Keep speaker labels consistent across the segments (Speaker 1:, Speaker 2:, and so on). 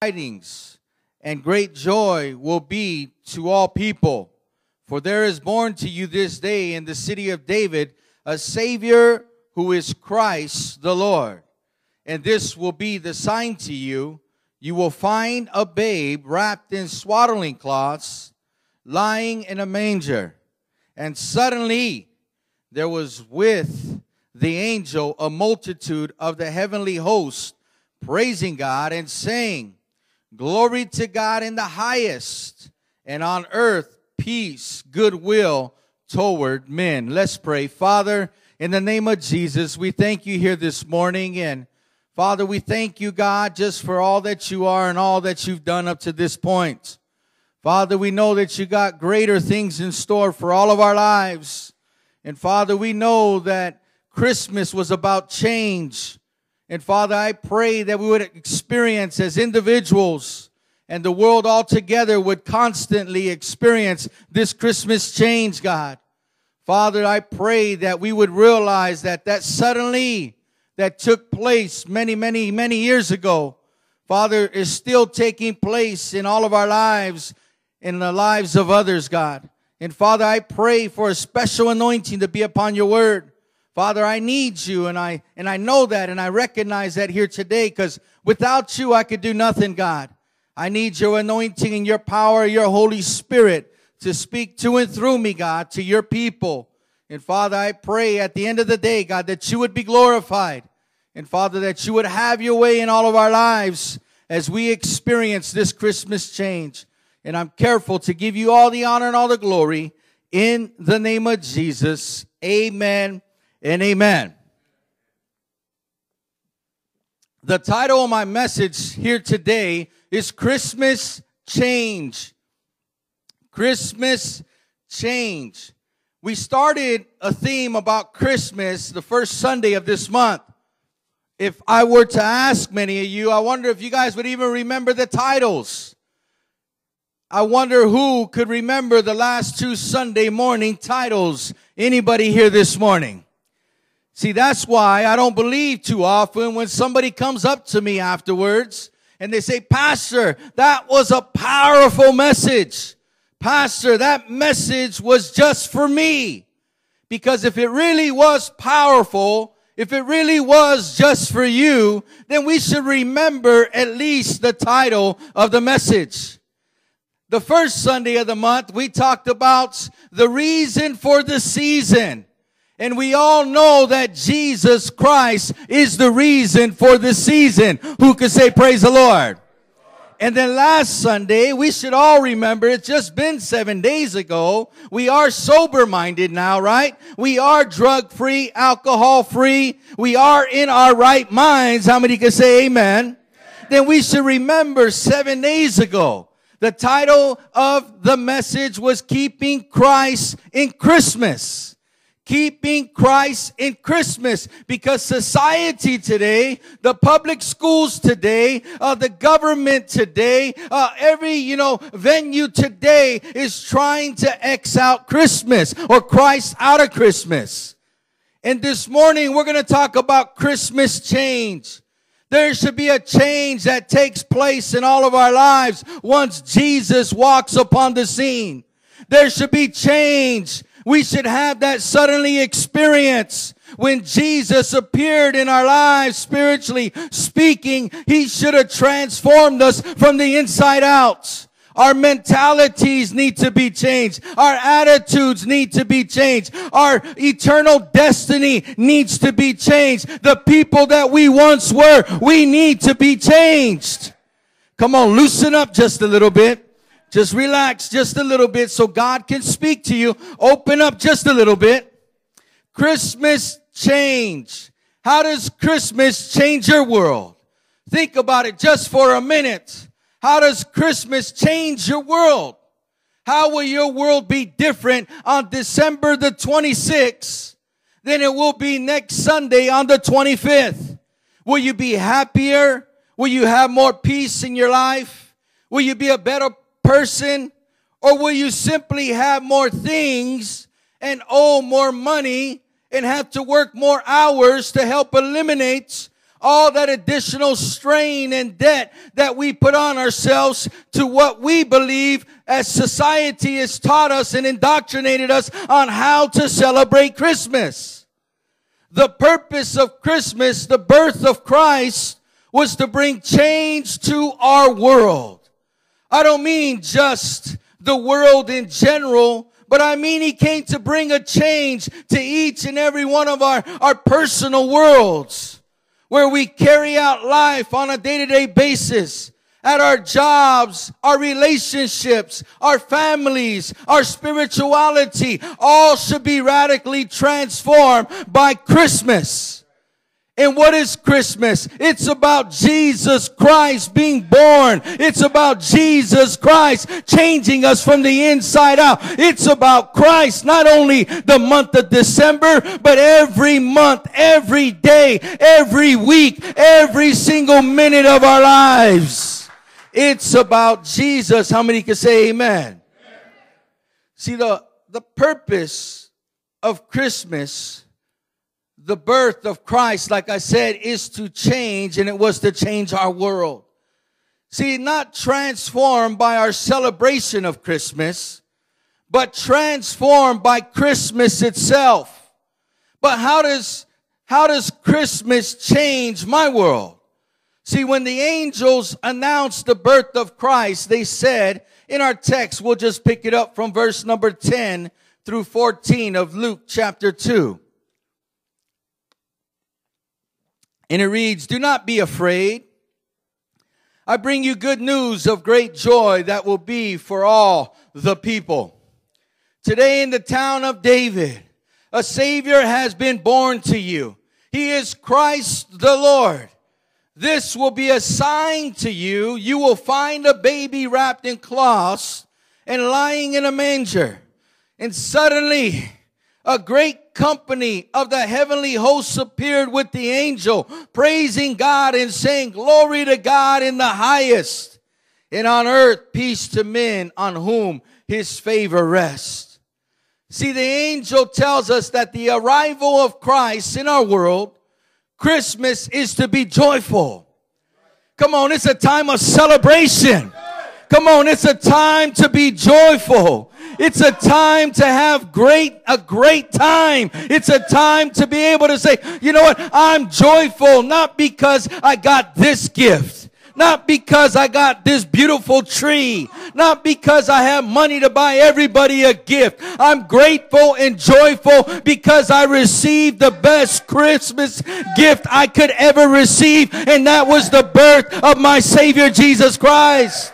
Speaker 1: tidings and great joy will be to all people. For there is born to you this day in the city of David a Savior who is Christ the Lord. And this will be the sign to you. You will find a babe wrapped in swaddling cloths, lying in a manger. And suddenly there was with the angel a multitude of the heavenly host, praising God and saying, Glory to God in the highest, and on earth peace, goodwill toward men. Let's pray. Father, in the name of Jesus, we thank you here this morning. And Father, we thank you, God, just for all that you are and all that you've done up to this point. Father, we know that you got greater things in store for all of our lives. And Father, we know that Christmas was about change. And Father, I pray that we would experience as individuals and the world altogether would constantly experience this Christmas change, God. Father, I pray that we would realize that that suddenly that took place many, many, many years ago, Father, is still taking place in all of our lives, in the lives of others, God. And Father, I pray for a special anointing to be upon your word. Father, I need you and I and I know that and I recognize that here today because without you I could do nothing, God. I need your anointing and your power, your Holy Spirit to speak to and through me, God, to your people. And Father, I pray at the end of the day, God, that you would be glorified. And Father, that you would have your way in all of our lives as we experience this Christmas change. And I'm careful to give you all the honor and all the glory in the name of Jesus. Amen and amen. The title of my message here today is Christmas Change. Christmas Change. We started a theme about Christmas the first Sunday of this month. If I were to ask many of you, I wonder if you guys would even remember the titles. I wonder who could remember the last two Sunday morning titles. Anybody here this morning? See, that's why I don't believe too often when somebody comes up to me afterwards and they say, Pastor, that was a powerful message. Pastor, that message was just for me. Because if it really was powerful, if it really was just for you, then we should remember at least the title of the message. The first Sunday of the month, we talked about the reason for the season. And we all know that Jesus Christ is the reason for the season. Who could say praise the Lord? And then last Sunday, we should all remember it's just been seven days ago. We are sober minded now, right? We are drug free, alcohol free. We are in our right minds. How many can say amen? amen? Then we should remember seven days ago. The title of the message was Keeping Christ in Christmas keeping Christ in Christmas because society today, the public schools today, uh, the government today, uh, every, you know, venue today is trying to X out Christmas or Christ out of Christmas. And this morning we're going to talk about Christmas change. There should be a change that takes place in all of our lives once Jesus walks upon the scene. There should be change we should have that suddenly experience when Jesus appeared in our lives spiritually speaking. He should have transformed us from the inside out. Our mentalities need to be changed. Our attitudes need to be changed. Our eternal destiny needs to be changed. The people that we once were, we need to be changed. Come on, loosen up just a little bit. Just relax just a little bit so God can speak to you. Open up just a little bit. Christmas change. How does Christmas change your world? Think about it just for a minute. How does Christmas change your world? How will your world be different on December the 26th than it will be next Sunday on the 25th? Will you be happier? Will you have more peace in your life? Will you be a better person? Or will you simply have more things and owe more money and have to work more hours to help eliminate all that additional strain and debt that we put on ourselves to what we believe as society has taught us and indoctrinated us on how to celebrate Christmas. The purpose of Christmas, the birth of Christ, was to bring change to our world. I don't mean just the world in general, but I mean he came to bring a change to each and every one of our, our personal worlds where we carry out life on a day-to-day basis at our jobs, our relationships, our families, our spirituality, all should be radically transformed by Christmas. And what is Christmas? It's about Jesus Christ being born. It's about Jesus Christ changing us from the inside out. It's about Christ, not only the month of December, but every month, every day, every week, every single minute of our lives. It's about Jesus. How many can say amen? amen. See, the, the purpose of Christmas the birth of Christ, like I said, is to change and it was to change our world. See, not transformed by our celebration of Christmas, but transformed by Christmas itself. But how does, how does Christmas change my world? See, when the angels announced the birth of Christ, they said in our text, we'll just pick it up from verse number 10 through 14 of Luke chapter 2. And it reads, Do not be afraid. I bring you good news of great joy that will be for all the people. Today in the town of David, a Savior has been born to you. He is Christ the Lord. This will be a sign to you. You will find a baby wrapped in cloths and lying in a manger. And suddenly a great company of the heavenly hosts appeared with the angel, praising God and saying, Glory to God in the highest, and on earth peace to men on whom his favor rests. See, the angel tells us that the arrival of Christ in our world, Christmas is to be joyful. Come on, it's a time of celebration. Come on, it's a time to be joyful. It's a time to have great, a great time. It's a time to be able to say, you know what? I'm joyful not because I got this gift. Not because I got this beautiful tree. Not because I have money to buy everybody a gift. I'm grateful and joyful because I received the best Christmas gift I could ever receive. And that was the birth of my Savior Jesus Christ.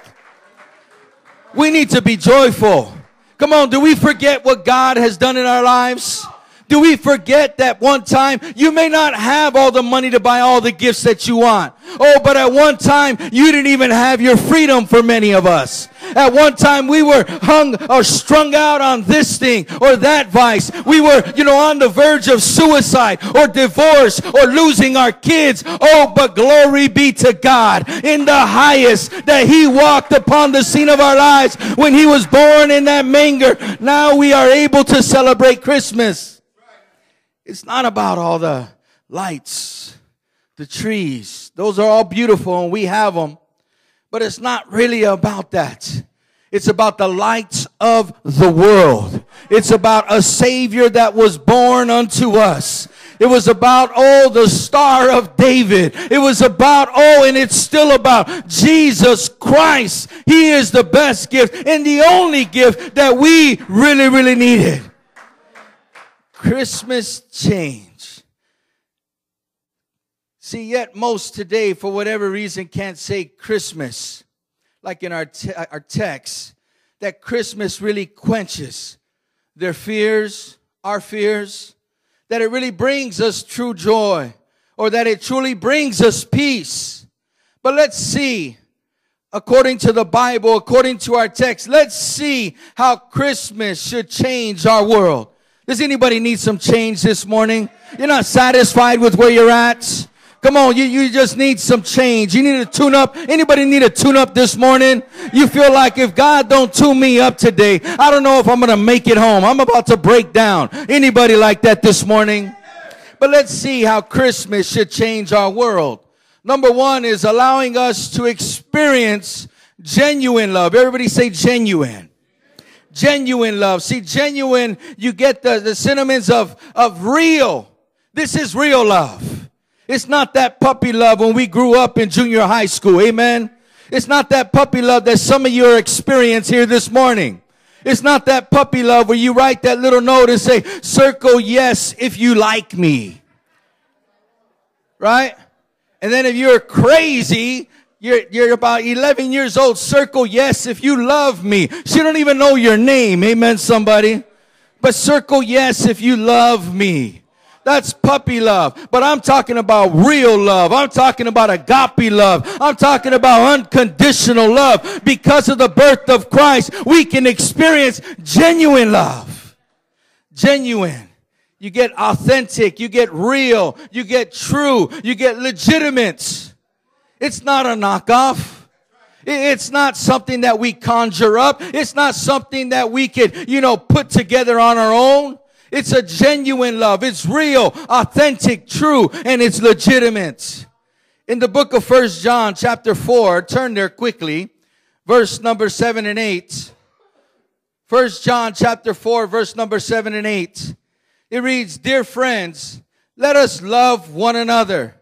Speaker 1: We need to be joyful. Come on, do we forget what God has done in our lives? Do we forget that one time you may not have all the money to buy all the gifts that you want? Oh, but at one time you didn't even have your freedom for many of us. At one time we were hung or strung out on this thing or that vice. We were, you know, on the verge of suicide or divorce or losing our kids. Oh, but glory be to God in the highest that he walked upon the scene of our lives when he was born in that manger. Now we are able to celebrate Christmas. It's not about all the lights, the trees. Those are all beautiful and we have them. But it's not really about that. It's about the lights of the world. It's about a savior that was born unto us. It was about, oh, the star of David. It was about, oh, and it's still about Jesus Christ. He is the best gift and the only gift that we really, really needed. Christmas change. See, yet most today, for whatever reason, can't say Christmas, like in our, te- our text, that Christmas really quenches their fears, our fears, that it really brings us true joy, or that it truly brings us peace. But let's see, according to the Bible, according to our text, let's see how Christmas should change our world. Does anybody need some change this morning? You're not satisfied with where you're at? Come on, you, you just need some change. You need to tune up. Anybody need a tune up this morning? You feel like if God don't tune me up today, I don't know if I'm going to make it home. I'm about to break down. Anybody like that this morning? But let's see how Christmas should change our world. Number one is allowing us to experience genuine love. Everybody say genuine. Genuine love. See, genuine, you get the, the sentiments of, of real. This is real love. It's not that puppy love when we grew up in junior high school. Amen. It's not that puppy love that some of you are experiencing here this morning. It's not that puppy love where you write that little note and say, circle yes if you like me. Right? And then if you're crazy, you're, you're about 11 years old, circle yes if you love me. She don't even know your name. Amen, somebody. But circle yes if you love me. That's puppy love. But I'm talking about real love. I'm talking about agape love. I'm talking about unconditional love. Because of the birth of Christ, we can experience genuine love. Genuine. You get authentic. You get real. You get true. You get legitimate. It's not a knockoff. It's not something that we conjure up. It's not something that we could, you know, put together on our own. It's a genuine love. It's real, authentic, true, and it's legitimate. In the book of First John chapter 4, turn there quickly, verse number 7 and 8. First John chapter 4, verse number 7 and 8. It reads, Dear friends, let us love one another,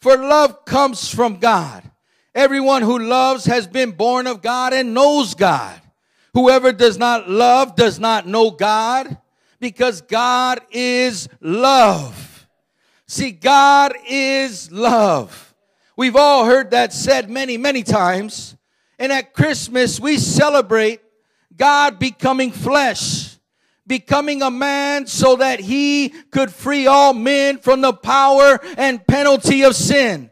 Speaker 1: for love comes from God. Everyone who loves has been born of God and knows God. Whoever does not love does not know God because God is love. See, God is love. We've all heard that said many, many times. And at Christmas, we celebrate God becoming flesh, becoming a man so that he could free all men from the power and penalty of sin.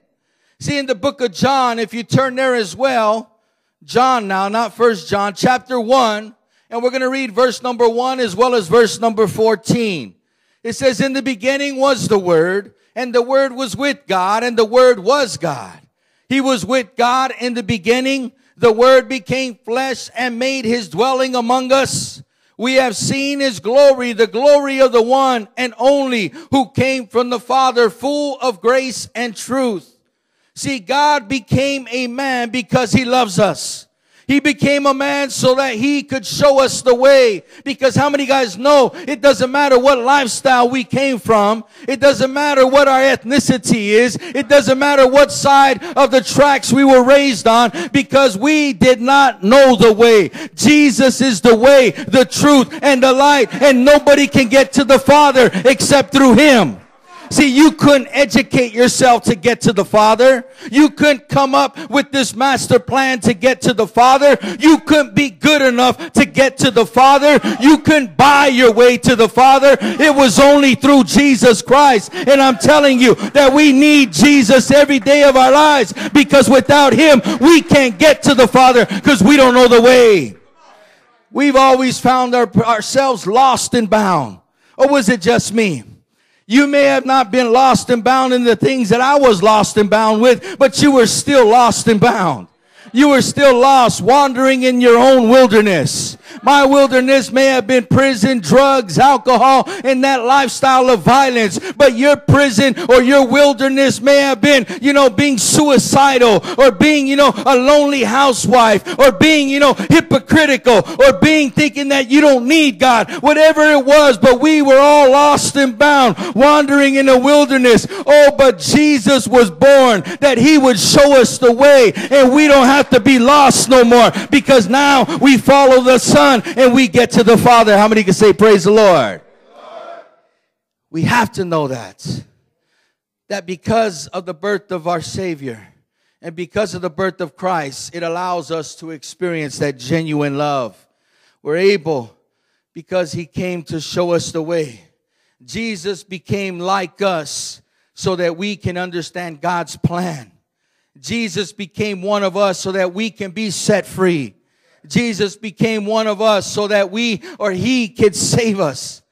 Speaker 1: See, in the book of John, if you turn there as well, John now, not first John, chapter one, and we're going to read verse number one as well as verse number 14. It says, in the beginning was the word and the word was with God and the word was God. He was with God in the beginning. The word became flesh and made his dwelling among us. We have seen his glory, the glory of the one and only who came from the Father, full of grace and truth. See, God became a man because he loves us. He became a man so that he could show us the way. Because how many guys know it doesn't matter what lifestyle we came from. It doesn't matter what our ethnicity is. It doesn't matter what side of the tracks we were raised on because we did not know the way. Jesus is the way, the truth, and the light. And nobody can get to the Father except through him. See, you couldn't educate yourself to get to the Father. You couldn't come up with this master plan to get to the Father. You couldn't be good enough to get to the Father. You couldn't buy your way to the Father. It was only through Jesus Christ. And I'm telling you that we need Jesus every day of our lives because without Him, we can't get to the Father because we don't know the way. We've always found our, ourselves lost and bound. Or was it just me? You may have not been lost and bound in the things that I was lost and bound with, but you were still lost and bound. You were still lost, wandering in your own wilderness. My wilderness may have been prison, drugs, alcohol, and that lifestyle of violence. But your prison or your wilderness may have been, you know, being suicidal or being, you know, a lonely housewife or being, you know, hypocritical or being thinking that you don't need God. Whatever it was, but we were all lost and bound, wandering in the wilderness. Oh, but Jesus was born that he would show us the way and we don't have to be lost no more because now we follow the Son Son and we get to the Father. How many can say praise the Lord? Lord. We have to know that. That because of the birth of our Savior and because of the birth of Christ, it allows us to experience that genuine love. We're able because He came to show us the way. Jesus became like us so that we can understand God's plan. Jesus became one of us so that we can be set free. Jesus became one of us so that we or he could save us.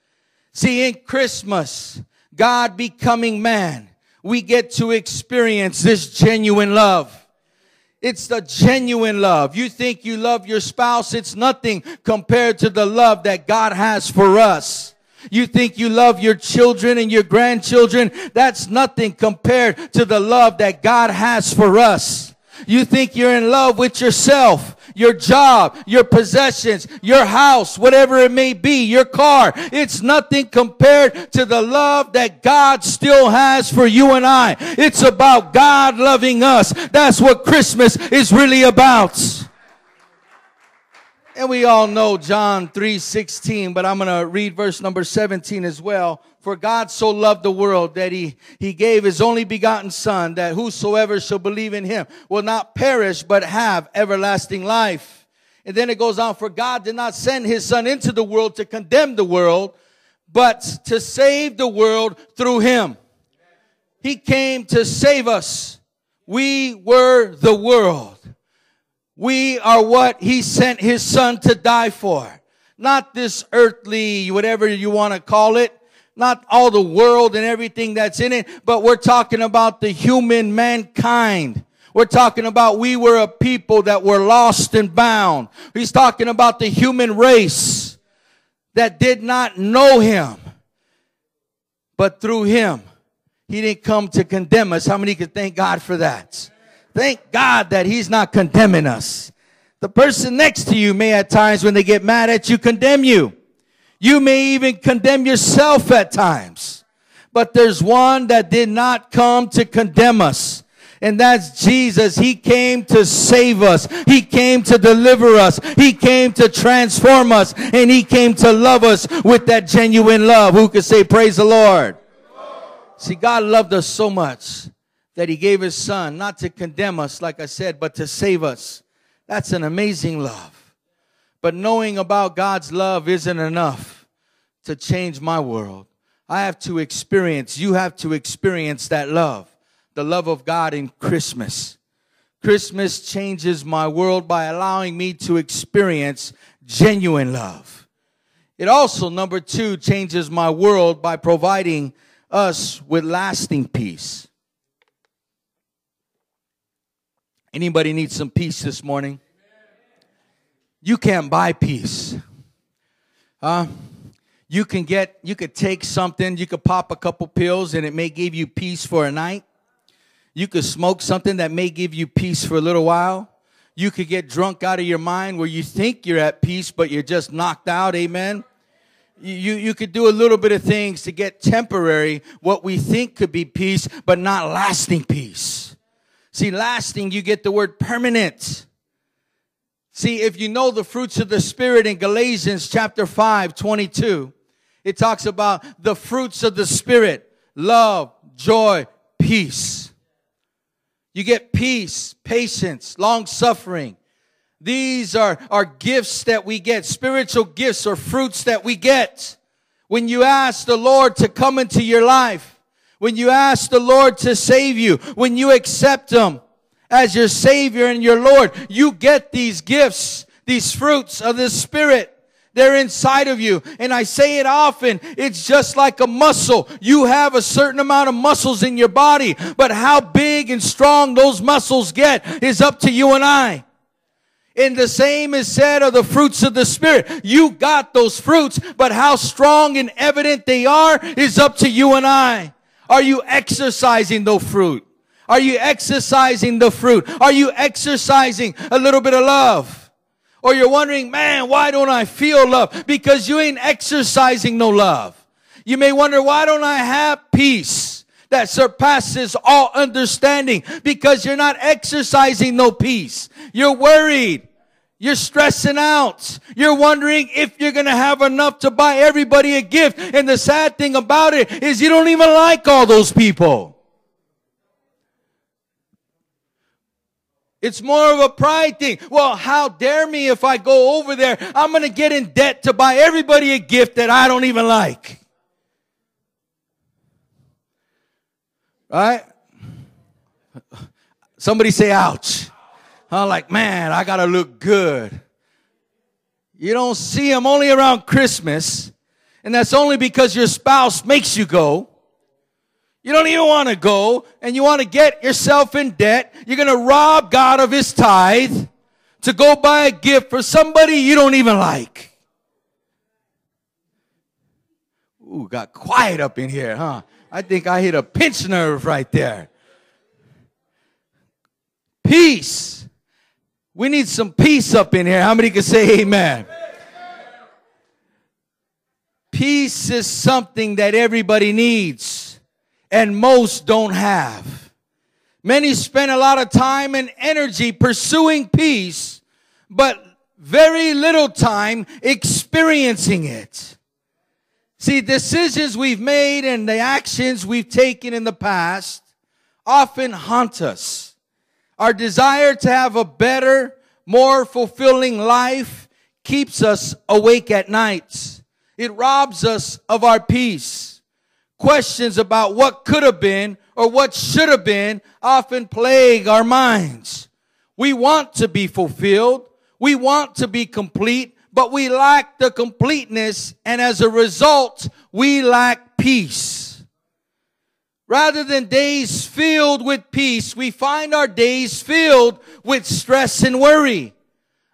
Speaker 1: See, in Christmas, God becoming man, we get to experience this genuine love. It's the genuine love. You think you love your spouse, it's nothing compared to the love that God has for us. You think you love your children and your grandchildren. That's nothing compared to the love that God has for us. You think you're in love with yourself, your job, your possessions, your house, whatever it may be, your car. It's nothing compared to the love that God still has for you and I. It's about God loving us. That's what Christmas is really about. And we all know John 3:16, but I'm going to read verse number 17 as well. For God so loved the world that he, he gave his only begotten son that whosoever shall believe in him will not perish but have everlasting life. And then it goes on, for God did not send his son into the world to condemn the world, but to save the world through him. He came to save us. We were the world. We are what he sent his son to die for. Not this earthly, whatever you want to call it. Not all the world and everything that's in it, but we're talking about the human mankind. We're talking about we were a people that were lost and bound. He's talking about the human race that did not know him. But through him, he didn't come to condemn us. How many can thank God for that? Thank God that He's not condemning us. The person next to you may at times when they get mad at you condemn you. You may even condemn yourself at times. But there's one that did not come to condemn us. And that's Jesus. He came to save us. He came to deliver us. He came to transform us. And He came to love us with that genuine love. Who could say praise the Lord? See, God loved us so much that he gave his son, not to condemn us, like I said, but to save us. That's an amazing love. But knowing about God's love isn't enough to change my world. I have to experience, you have to experience that love, the love of God in Christmas. Christmas changes my world by allowing me to experience genuine love. It also, number two, changes my world by providing us with lasting peace. Anybody need some peace this morning? You can't buy peace. You can get, you could take something, you could pop a couple pills and it may give you peace for a night. You could smoke something that may give you peace for a little while. You could get drunk out of your mind where you think you're at peace, but you're just knocked out. Amen. You, you could do a little bit of things to get temporary, what we think could be peace, but not lasting peace. See, lasting, you get the word permanent. See, if you know the fruits of the Spirit in Galatians chapter 5, 22, it talks about the fruits of the Spirit love, joy, peace. You get peace, patience, long suffering. These are, are gifts that we get, spiritual gifts or fruits that we get when you ask the Lord to come into your life when you ask the Lord to save you, when you accept Him as your Savior and your Lord, you get these gifts, these fruits of the Spirit. They're inside of you. And I say it often. It's just like a muscle. You have a certain amount of muscles in your body, but how big and strong those muscles get is up to you and I. And the same is said of the fruits of the Spirit. You got those fruits, but how strong and evident they are is up to you and I. Are you exercising the fruit? Are you exercising the fruit? Are you exercising a little bit of love? Or you're wondering, man, why don't I feel love? Because you ain't exercising no love. You may wonder, why don't I have peace that surpasses all understanding? Because you're not exercising no peace. You're worried. You're stressing out. You're wondering if you're going to have enough to buy everybody a gift. And the sad thing about it is you don't even like all those people. It's more of a pride thing. Well, how dare me if I go over there? I'm going to get in debt to buy everybody a gift that I don't even like. Right? Somebody say ouch. I'm like, man, I gotta look good. You don't see them only around Christmas, and that's only because your spouse makes you go. You don't even want to go, and you want to get yourself in debt. You're gonna rob God of His tithe to go buy a gift for somebody you don't even like. Ooh, got quiet up in here, huh? I think I hit a pinch nerve right there. Peace. We need some peace up in here. How many can say amen? Peace is something that everybody needs and most don't have. Many spend a lot of time and energy pursuing peace, but very little time experiencing it. See, decisions we've made and the actions we've taken in the past often haunt us. Our desire to have a better, more fulfilling life keeps us awake at nights. It robs us of our peace. Questions about what could have been or what should have been often plague our minds. We want to be fulfilled. We want to be complete, but we lack the completeness and as a result, we lack peace. Rather than days filled with peace, we find our days filled with stress and worry.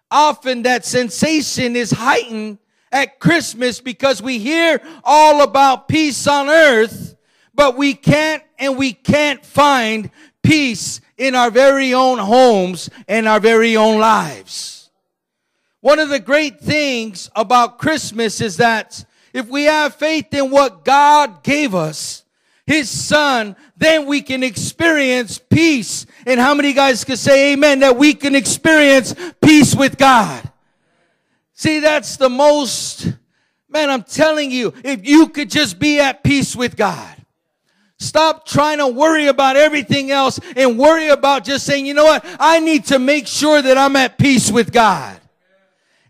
Speaker 1: Often that sensation is heightened at Christmas because we hear all about peace on earth, but we can't and we can't find peace in our very own homes and our very own lives. One of the great things about Christmas is that if we have faith in what God gave us, His Son, then we can experience peace. And how many guys can say amen that we can experience peace with God? See, that's the most, man, I'm telling you, if you could just be at peace with God. Stop trying to worry about everything else and worry about just saying, you know what? I need to make sure that I'm at peace with God.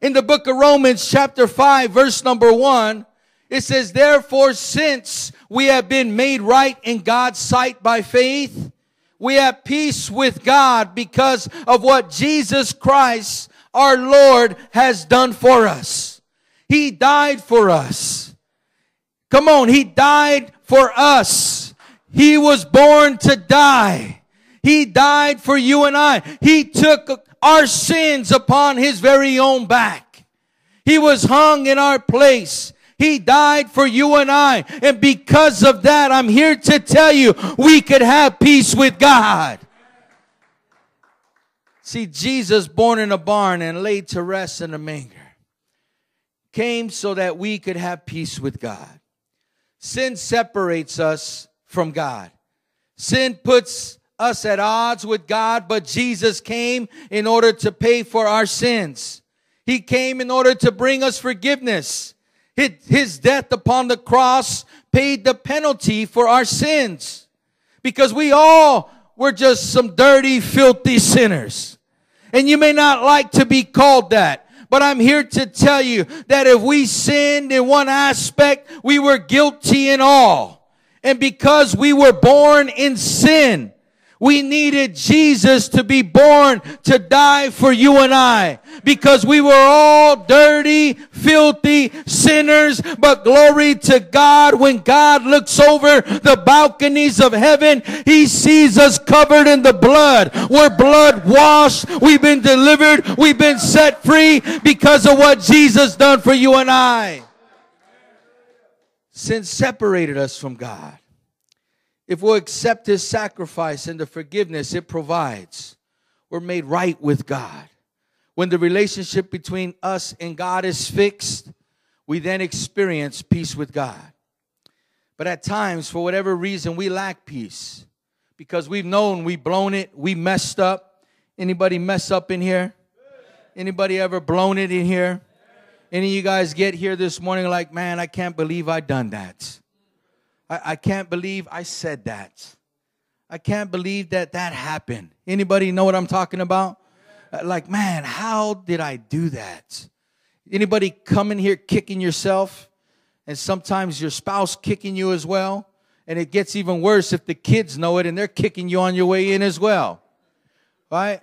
Speaker 1: In the book of Romans chapter 5 verse number 1, it says, Therefore, since we have been made right in God's sight by faith, we have peace with God because of what Jesus Christ, our Lord, has done for us. He died for us. Come on, He died for us. He was born to die. He died for you and I. He took our sins upon his very own back. He was hung in our place. He died for you and I. And because of that, I'm here to tell you we could have peace with God. See, Jesus, born in a barn and laid to rest in a manger, came so that we could have peace with God. Sin separates us from God. Sin puts us at odds with God, but Jesus came in order to pay for our sins. He came in order to bring us forgiveness. His death upon the cross paid the penalty for our sins because we all were just some dirty, filthy sinners. And you may not like to be called that, but I'm here to tell you that if we sinned in one aspect, we were guilty in all. And because we were born in sin, we needed Jesus to be born to die for you and I because we were all dirty, filthy sinners. But glory to God when God looks over the balconies of heaven, He sees us covered in the blood. We're blood washed. We've been delivered. We've been set free because of what Jesus done for you and I. Sin separated us from God if we'll accept his sacrifice and the forgiveness it provides, we're made right with God. When the relationship between us and God is fixed, we then experience peace with God. But at times, for whatever reason, we lack peace because we've known we've blown it, we messed up. Anybody mess up in here? Anybody ever blown it in here? Any of you guys get here this morning like, man, I can't believe I done that. I, I can't believe I said that. I can't believe that that happened. Anybody know what I'm talking about? Uh, like, man, how did I do that? Anybody come in here kicking yourself? And sometimes your spouse kicking you as well. And it gets even worse if the kids know it and they're kicking you on your way in as well. Right?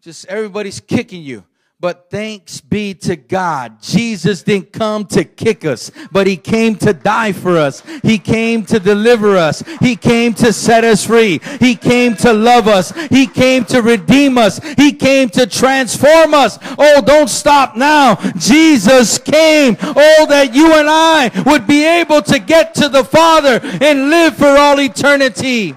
Speaker 1: Just everybody's kicking you. But thanks be to God. Jesus didn't come to kick us, but He came to die for us. He came to deliver us. He came to set us free. He came to love us. He came to redeem us. He came to transform us. Oh, don't stop now. Jesus came. Oh, that you and I would be able to get to the Father and live for all eternity.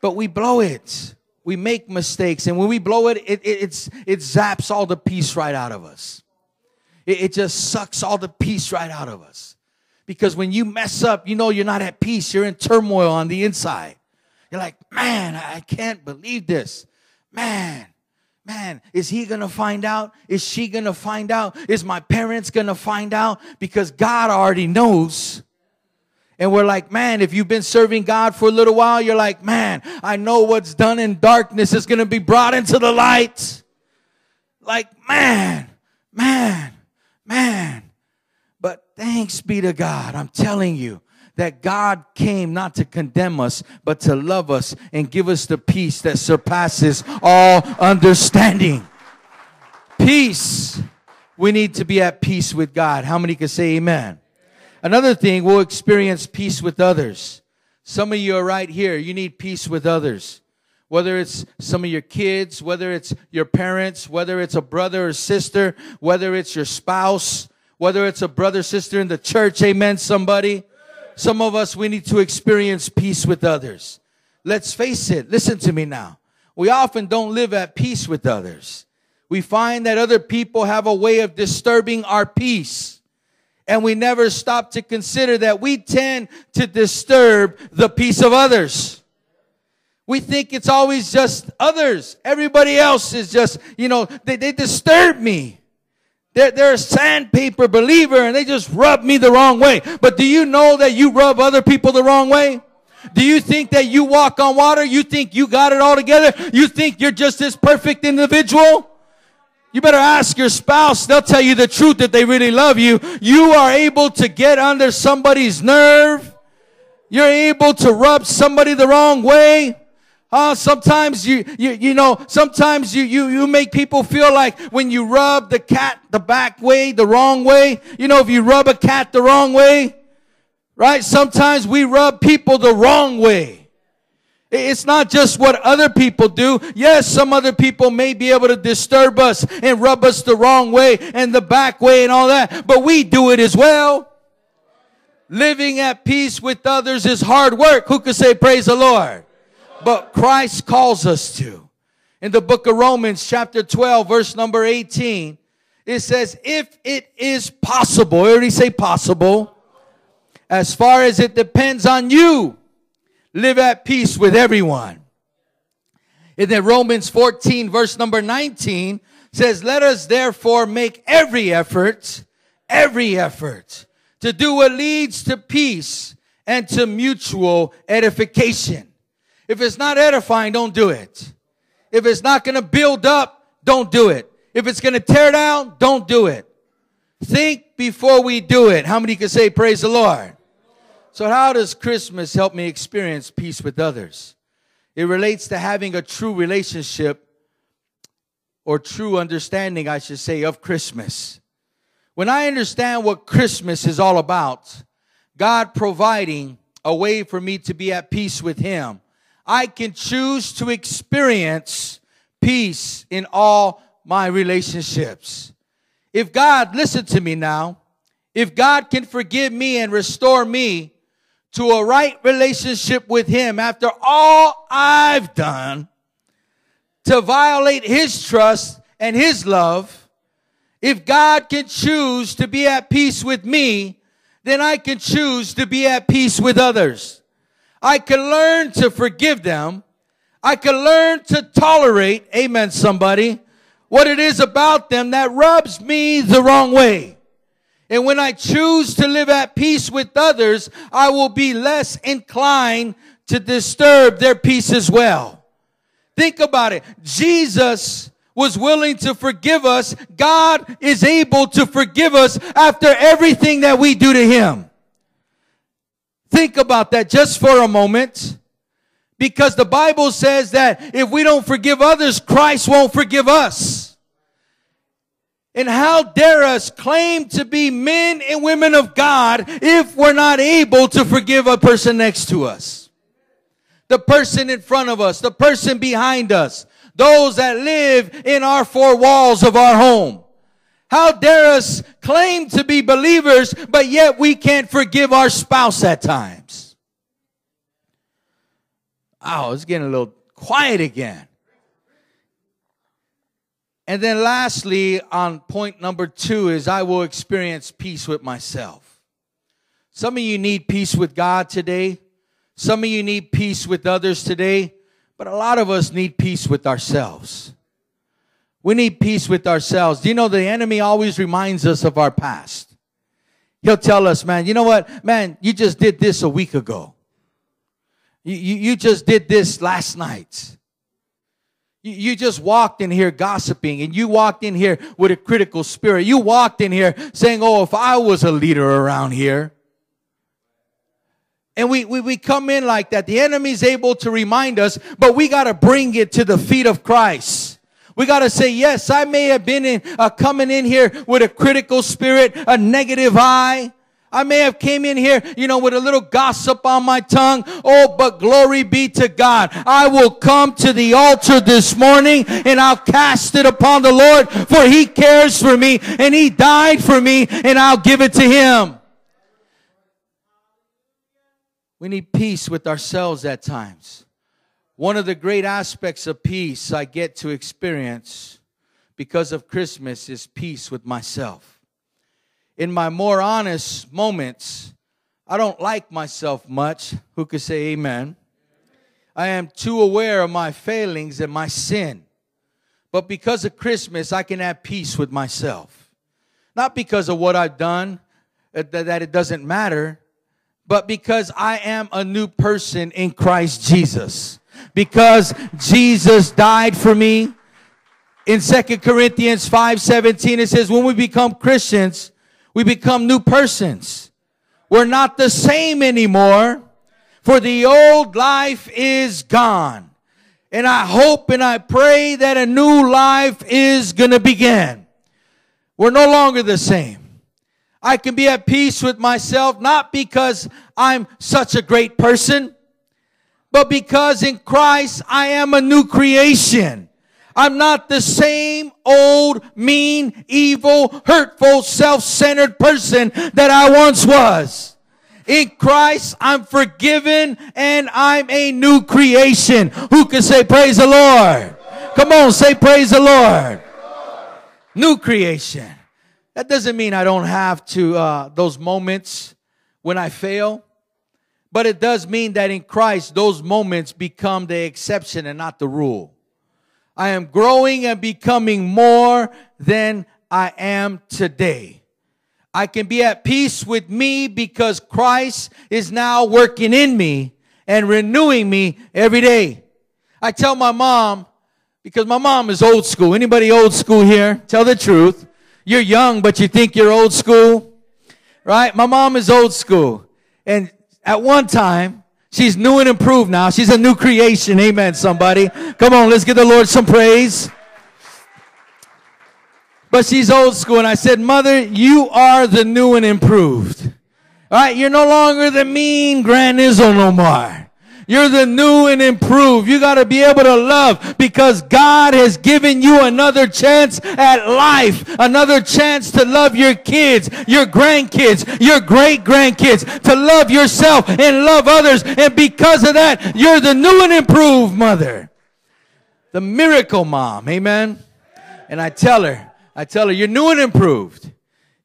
Speaker 1: But we blow it we make mistakes and when we blow it, it, it, it's, it zaps all the peace right out of us. It, it just sucks all the peace right out of us. Because when you mess up, you know you're not at peace. You're in turmoil on the inside. You're like, man, I can't believe this. Man, man, is he gonna find out? Is she gonna find out? Is my parents gonna find out? Because God already knows. And we're like, man, if you've been serving God for a little while, you're like, man, I know what's done in darkness is going to be brought into the light. Like, man, man, man. But thanks be to God. I'm telling you that God came not to condemn us, but to love us and give us the peace that surpasses all understanding. Peace. We need to be at peace with God. How many can say amen? Another thing, we'll experience peace with others. Some of you are right here. You need peace with others. Whether it's some of your kids, whether it's your parents, whether it's a brother or sister, whether it's your spouse, whether it's a brother, sister in the church. Amen, somebody. Some of us, we need to experience peace with others. Let's face it. Listen to me now. We often don't live at peace with others. We find that other people have a way of disturbing our peace and we never stop to consider that we tend to disturb the peace of others. We think it's always just others. Everybody else is just, you know, they, they disturb me. They're, they're a sandpaper believer and they just rub me the wrong way. But do you know that you rub other people the wrong way? Do you think that you walk on water? You think you got it all together? You think you're just this perfect individual? You better ask your spouse. They'll tell you the truth that they really love you. You are able to get under somebody's nerve. You're able to rub somebody the wrong way. Uh, sometimes you, you, you know, sometimes you, you, you make people feel like when you rub the cat the back way, the wrong way, you know, if you rub a cat the wrong way, right? Sometimes we rub people the wrong way. It's not just what other people do. Yes, some other people may be able to disturb us and rub us the wrong way and the back way and all that, but we do it as well. Living at peace with others is hard work. Who could say praise the Lord? But Christ calls us to. In the book of Romans chapter 12 verse number 18, it says, if it is possible, already say possible, as far as it depends on you, live at peace with everyone. And then Romans 14 verse number 19 says, let us therefore make every effort, every effort to do what leads to peace and to mutual edification. If it's not edifying, don't do it. If it's not going to build up, don't do it. If it's going to tear down, don't do it. Think before we do it. How many can say praise the Lord? So, how does Christmas help me experience peace with others? It relates to having a true relationship or true understanding, I should say, of Christmas. When I understand what Christmas is all about, God providing a way for me to be at peace with Him, I can choose to experience peace in all my relationships. If God, listen to me now, if God can forgive me and restore me, to a right relationship with Him after all I've done to violate His trust and His love, if God can choose to be at peace with me, then I can choose to be at peace with others. I can learn to forgive them. I can learn to tolerate, amen, somebody, what it is about them that rubs me the wrong way. And when I choose to live at peace with others, I will be less inclined to disturb their peace as well. Think about it. Jesus was willing to forgive us. God is able to forgive us after everything that we do to Him. Think about that just for a moment. Because the Bible says that if we don't forgive others, Christ won't forgive us. And how dare us claim to be men and women of God if we're not able to forgive a person next to us? The person in front of us, the person behind us, those that live in our four walls of our home. How dare us claim to be believers, but yet we can't forgive our spouse at times? Oh, it's getting a little quiet again. And then lastly, on point number two is I will experience peace with myself. Some of you need peace with God today. Some of you need peace with others today. But a lot of us need peace with ourselves. We need peace with ourselves. Do you know the enemy always reminds us of our past? He'll tell us, man, you know what? Man, you just did this a week ago. You, you, you just did this last night. You just walked in here gossiping and you walked in here with a critical spirit. You walked in here saying, Oh, if I was a leader around here. And we, we, we come in like that. The enemy's able to remind us, but we got to bring it to the feet of Christ. We got to say, yes, I may have been in, uh, coming in here with a critical spirit, a negative eye. I may have came in here, you know, with a little gossip on my tongue. Oh, but glory be to God. I will come to the altar this morning and I'll cast it upon the Lord for he cares for me and he died for me and I'll give it to him. We need peace with ourselves at times. One of the great aspects of peace I get to experience because of Christmas is peace with myself in my more honest moments, I don't like myself much. Who could say amen? I am too aware of my failings and my sin. But because of Christmas, I can have peace with myself. Not because of what I've done, uh, that it doesn't matter, but because I am a new person in Christ Jesus. Because Jesus died for me. In Second Corinthians 5 17, it says, when we become Christians, we become new persons. We're not the same anymore, for the old life is gone. And I hope and I pray that a new life is going to begin. We're no longer the same. I can be at peace with myself, not because I'm such a great person, but because in Christ I am a new creation. I'm not the same old, mean, evil, hurtful, self-centered person that I once was. In Christ, I'm forgiven and I'm a new creation. Who can say praise the Lord? Come on, say praise the Lord. New creation. That doesn't mean I don't have to, uh, those moments when I fail. But it does mean that in Christ, those moments become the exception and not the rule. I am growing and becoming more than I am today. I can be at peace with me because Christ is now working in me and renewing me every day. I tell my mom, because my mom is old school. Anybody old school here? Tell the truth. You're young, but you think you're old school. Right? My mom is old school. And at one time, She's new and improved now. She's a new creation. Amen, somebody. Come on, let's give the Lord some praise. But she's old school. And I said, Mother, you are the new and improved. All right, you're no longer the mean Grand no more. You're the new and improved. You got to be able to love because God has given you another chance at life, another chance to love your kids, your grandkids, your great grandkids, to love yourself and love others. And because of that, you're the new and improved mother. The miracle mom. Amen. And I tell her, I tell her, you're new and improved.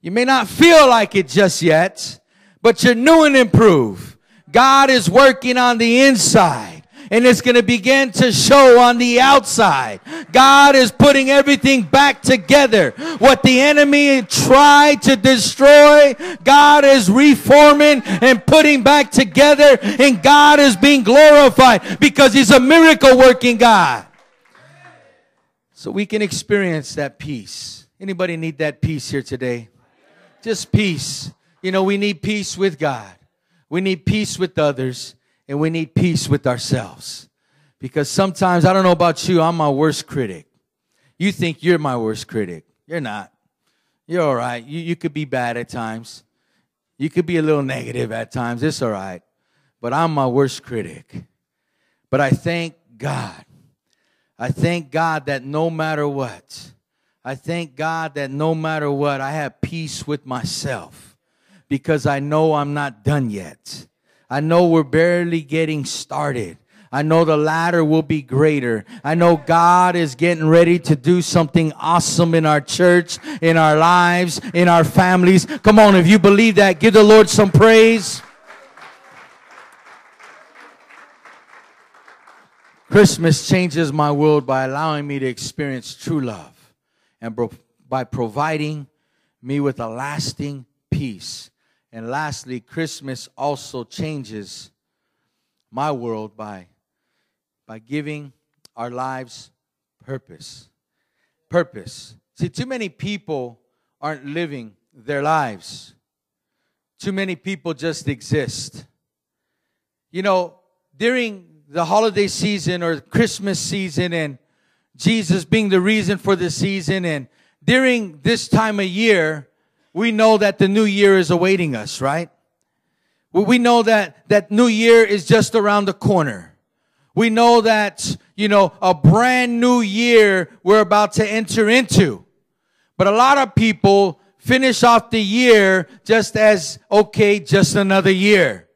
Speaker 1: You may not feel like it just yet, but you're new and improved. God is working on the inside and it's going to begin to show on the outside. God is putting everything back together. What the enemy tried to destroy, God is reforming and putting back together and God is being glorified because he's a miracle working God. So we can experience that peace. Anybody need that peace here today? Just peace. You know, we need peace with God. We need peace with others and we need peace with ourselves. Because sometimes, I don't know about you, I'm my worst critic. You think you're my worst critic. You're not. You're all right. You, you could be bad at times. You could be a little negative at times. It's all right. But I'm my worst critic. But I thank God. I thank God that no matter what, I thank God that no matter what, I have peace with myself because I know I'm not done yet. I know we're barely getting started. I know the latter will be greater. I know God is getting ready to do something awesome in our church, in our lives, in our families. Come on, if you believe that, give the Lord some praise. Christmas changes my world by allowing me to experience true love and by providing me with a lasting peace. And lastly, Christmas also changes my world by by giving our lives purpose. Purpose. See, too many people aren't living their lives. Too many people just exist. You know, during the holiday season or Christmas season and Jesus being the reason for the season and during this time of year, we know that the new year is awaiting us, right? We know that that new year is just around the corner. We know that, you know, a brand new year we're about to enter into. But a lot of people finish off the year just as, okay, just another year.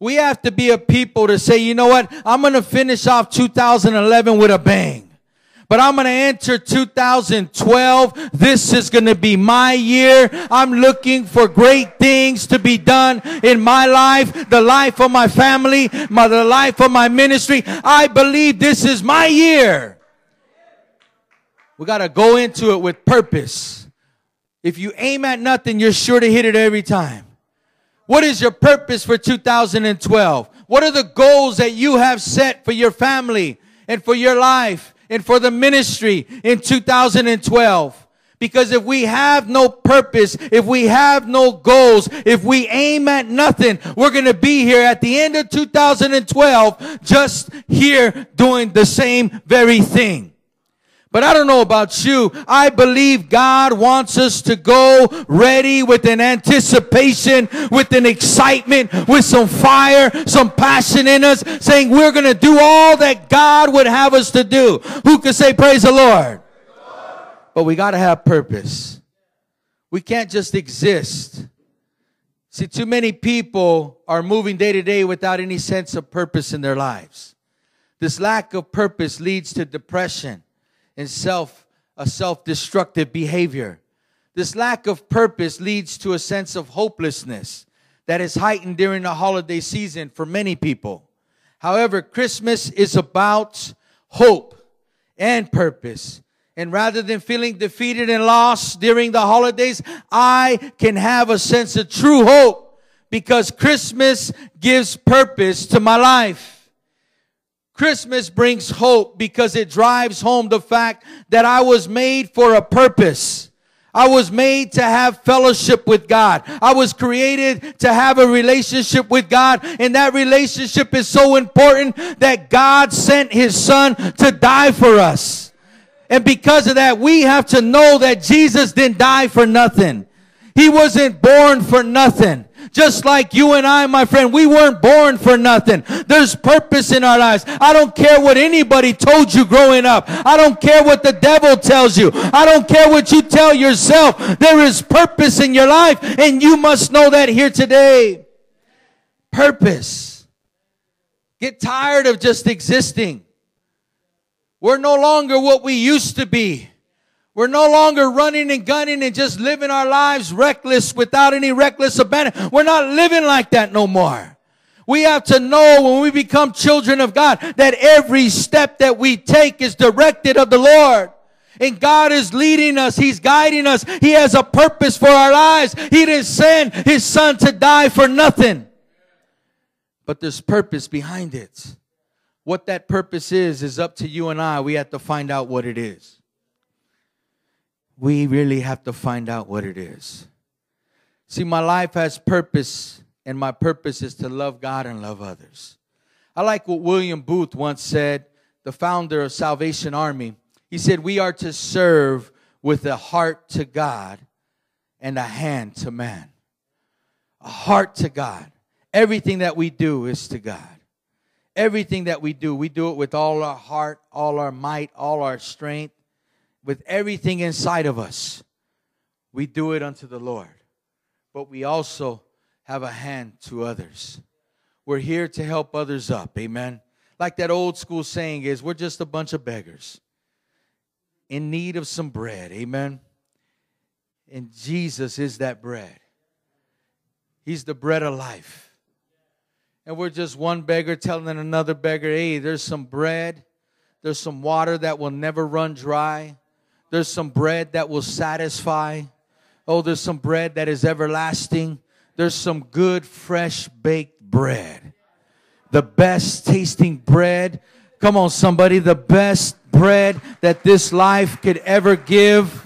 Speaker 1: We have to be a people to say, you know what? I'm going to finish off 2011 with a bang. But I'm going to enter 2012. This is going to be my year. I'm looking for great things to be done in my life, the life of my family, my, the life of my ministry. I believe this is my year. We got to go into it with purpose. If you aim at nothing, you're sure to hit it every time. What is your purpose for 2012? What are the goals that you have set for your family and for your life? And for the ministry in 2012. Because if we have no purpose, if we have no goals, if we aim at nothing, we're going to be here at the end of 2012 just here doing the same very thing. But I don't know about you. I believe God wants us to go ready with an anticipation, with an excitement, with some fire, some passion in us, saying we're going to do all that God would have us to do. Who could say praise the Lord? But we got to have purpose. We can't just exist. See, too many people are moving day to day without any sense of purpose in their lives. This lack of purpose leads to depression and self a self-destructive behavior. This lack of purpose leads to a sense of hopelessness that is heightened during the holiday season for many people. However, Christmas is about hope and purpose. And rather than feeling defeated and lost during the holidays, I can have a sense of true hope because Christmas gives purpose to my life. Christmas brings hope because it drives home the fact that I was made for a purpose. I was made to have fellowship with God. I was created to have a relationship with God. And that relationship is so important that God sent his son to die for us. And because of that, we have to know that Jesus didn't die for nothing. He wasn't born for nothing. Just like you and I, my friend, we weren't born for nothing. There's purpose in our lives. I don't care what anybody told you growing up. I don't care what the devil tells you. I don't care what you tell yourself. There is purpose in your life, and you must know that here today. Purpose. Get tired of just existing. We're no longer what we used to be. We're no longer running and gunning and just living our lives reckless without any reckless abandon. We're not living like that no more. We have to know when we become children of God that every step that we take is directed of the Lord. And God is leading us. He's guiding us. He has a purpose for our lives. He didn't send His Son to die for nothing. But there's purpose behind it. What that purpose is, is up to you and I. We have to find out what it is we really have to find out what it is. See, my life has purpose, and my purpose is to love God and love others. I like what William Booth once said, the founder of Salvation Army. He said, We are to serve with a heart to God and a hand to man, a heart to God. Everything that we do is to God. Everything that we do, we do it with all our heart, all our might, all our strength, with everything inside of us. We do it unto the Lord. But we also have a hand to others. We're here to help others up. Amen. Like that old school saying is, we're just a bunch of beggars in need of some bread. Amen. And Jesus is that bread. He's the bread of life. And we're just one beggar telling another beggar, hey, there's some bread. There's some water that will never run dry. There's some bread that will satisfy. Oh, there's some bread that is everlasting. There's some good, fresh baked bread. The best tasting bread. Come on, somebody. The best bread that this life could ever give.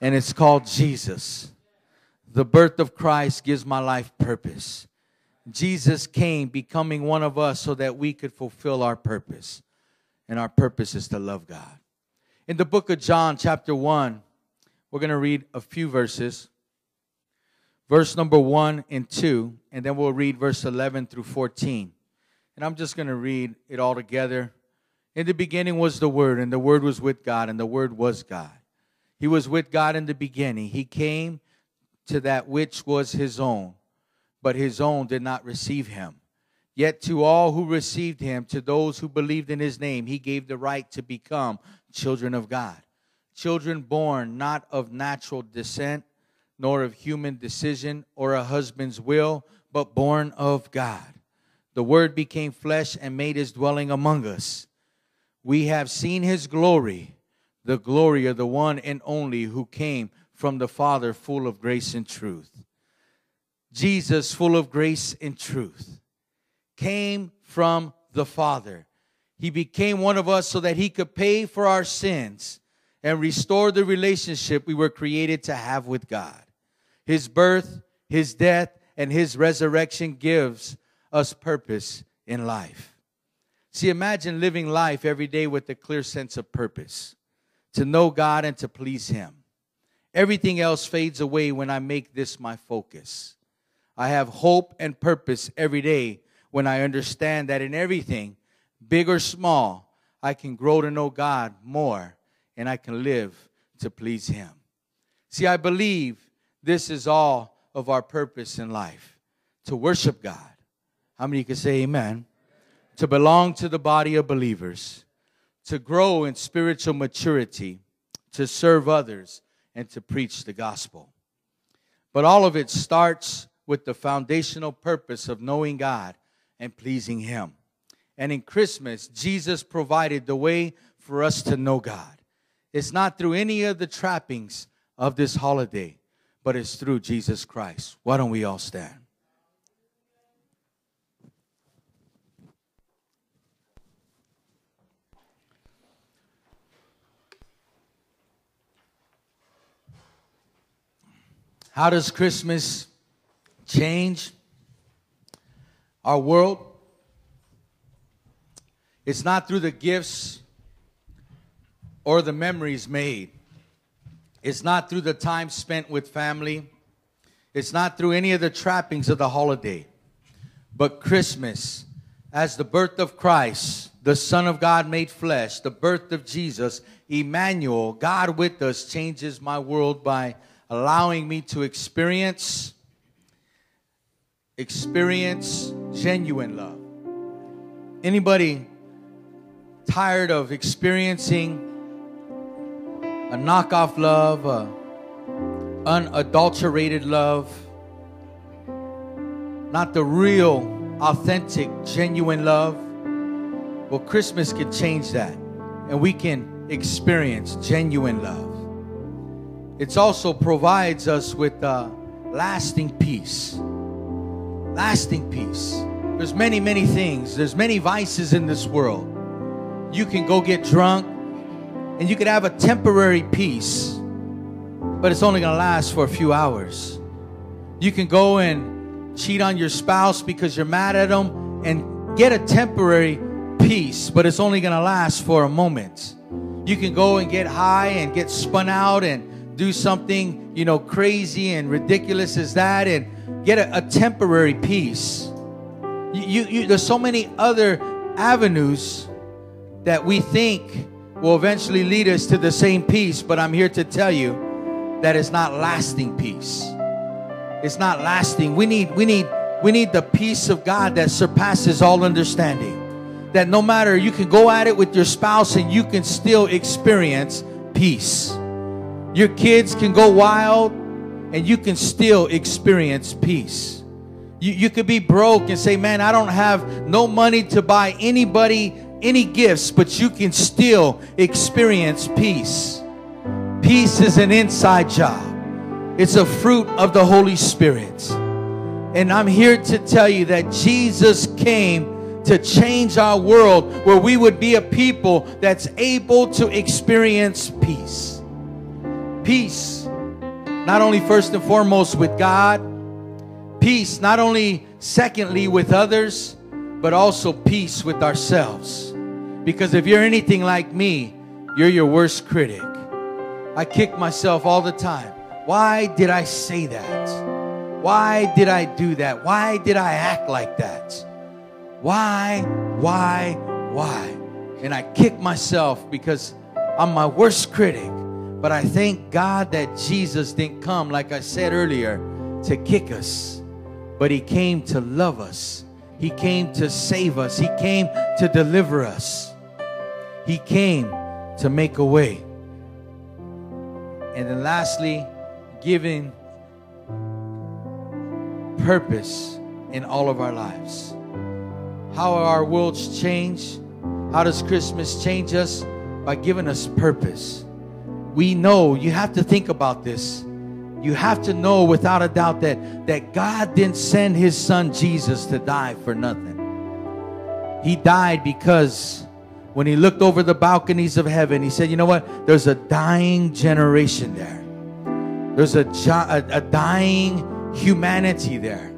Speaker 1: And it's called Jesus. The birth of Christ gives my life purpose. Jesus came becoming one of us so that we could fulfill our purpose. And our purpose is to love God. In the book of John, chapter 1, we're going to read a few verses. Verse number 1 and 2, and then we'll read verse 11 through 14. And I'm just going to read it all together. In the beginning was the Word, and the Word was with God, and the Word was God. He was with God in the beginning. He came to that which was his own, but his own did not receive him. Yet to all who received him, to those who believed in his name, he gave the right to become children of God. Children born not of natural descent, nor of human decision or a husband's will, but born of God. The Word became flesh and made his dwelling among us. We have seen his glory the glory of the one and only who came from the Father, full of grace and truth. Jesus, full of grace and truth, came from the Father. He became one of us so that he could pay for our sins and restore the relationship we were created to have with God. His birth, his death, and his resurrection gives us purpose in life. See, imagine living life every day with a clear sense of purpose to know God and to please Him. Everything else fades away when I make this my focus. I have hope and purpose every day when I understand that in everything, big or small, I can grow to know God more and I can live to please Him. See, I believe this is all of our purpose in life to worship God. How many can say amen? To belong to the body of believers to grow in spiritual maturity, to serve others, and to preach the gospel. But all of it starts with the foundational purpose of knowing God and pleasing Him. And in Christmas, Jesus provided the way for us to know God. It's not through any of the trappings of this holiday, but it's through Jesus Christ. Why don't we all stand? How does Christmas change our world? It's not through the gifts or the memories made. It's not through the time spent with family. It's not through any of the trappings of the holiday. But Christmas, as the birth of Christ, the Son of God made flesh, the birth of Jesus, Emmanuel, God with us, changes my world by allowing me to experience experience genuine love. Anybody tired of experiencing a knockoff love, a unadulterated love, not the real, authentic, genuine love? Well, Christmas can change that, and we can experience genuine love. It also provides us with uh, lasting peace. Lasting peace. There's many, many things. There's many vices in this world. You can go get drunk and you could have a temporary peace, but it's only going to last for a few hours. You can go and cheat on your spouse because you're mad at them and get a temporary peace, but it's only going to last for a moment. You can go and get high and get spun out and do something, you know, crazy and ridiculous as that and get a, a temporary peace. You, you, you, there's so many other avenues that we think will eventually lead us to the same peace, but I'm here to tell you that it's not lasting peace. It's not lasting. We need we need we need the peace of God that surpasses all understanding. That no matter you can go at it with your spouse and you can still experience peace. Your kids can go wild and you can still experience peace. You, you could be broke and say, Man, I don't have no money to buy anybody any gifts, but you can still experience peace. Peace is an inside job, it's a fruit of the Holy Spirit. And I'm here to tell you that Jesus came to change our world where we would be a people that's able to experience peace. Peace, not only first and foremost with God, peace, not only secondly with others, but also peace with ourselves. Because if you're anything like me, you're your worst critic. I kick myself all the time. Why did I say that? Why did I do that? Why did I act like that? Why, why, why? And I kick myself because I'm my worst critic. But I thank God that Jesus didn't come, like I said earlier, to kick us, but He came to love us he came to save us. He came to deliver us. He came to make a way. And then lastly, giving purpose in all of our lives. How are our worlds changed? How does Christmas change us? By giving us purpose. We know, you have to think about this you have to know without a doubt that, that God didn't send his son Jesus to die for nothing. He died because when he looked over the balconies of heaven, he said, You know what? There's a dying generation there, there's a, a, dying humanity there.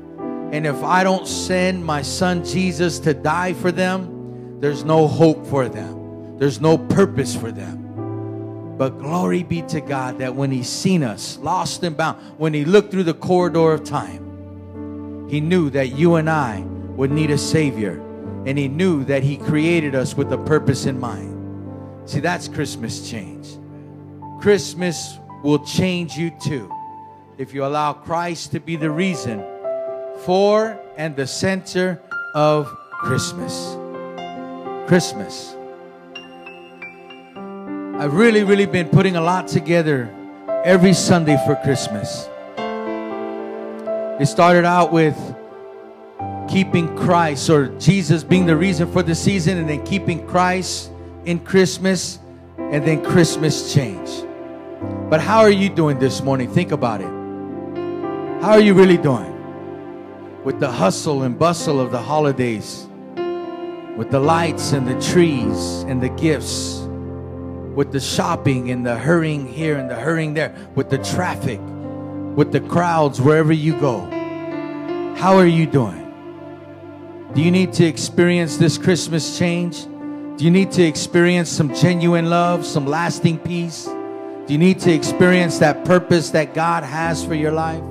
Speaker 1: And if I don't send my son Jesus to die for them, there's no hope for them, there's no purpose for them. But glory be to God that when He seen us, lost and bound, when He looked through the corridor of time, He knew that you and I would need a Savior. And He knew that He created us with a purpose in mind. See, that's Christmas change. Christmas will change you too if you allow Christ to be the reason for and the center of Christmas. Christmas. I've really, really been putting a lot together every Sunday for Christmas. It started out with keeping Christ or Jesus being the reason for the season, and then keeping Christ in Christmas, and then Christmas change. But how are you doing this morning? Think about it. How are you really doing? With the hustle and bustle of the holidays, with the lights and the trees and the gifts with the shopping and the hurrying here and the hurrying there, with the traffic, with the crowds wherever you go. How are you doing? Do you need to experience this Christmas change? Do you need to experience some genuine love, some lasting peace? Do you need to experience that purpose that God has for your life?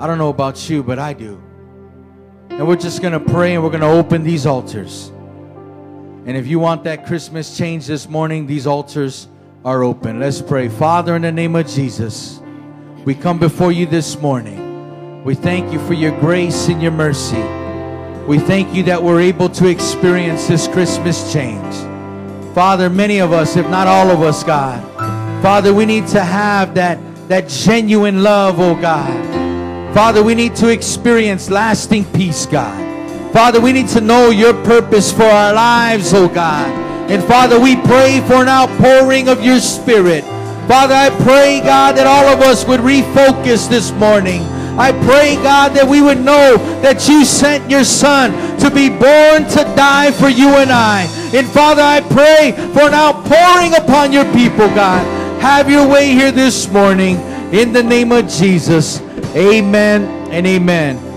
Speaker 1: I don't know about you, but I do. And we're just going to pray and we're going to open these altars. And if you want that Christmas change this morning, these altars are open. Let's pray. Father, in the name of Jesus, we come before you this morning. We thank you for your grace and your mercy. We thank you that we're able to experience this Christmas change. Father, many of us, if not all of us, God, Father, we need to have that, that genuine love, oh God. Father, we need to experience lasting peace, God. Father, we need to know your purpose for our lives, oh God. And Father, we pray for an outpouring of your spirit. Father, I pray, God, that all of us would refocus this morning. I pray, God, that we would know that you sent your son to be born to die for you and I. And Father, I pray for an outpouring upon your people, God. Have your way here this morning in the name of Jesus. Amen and amen.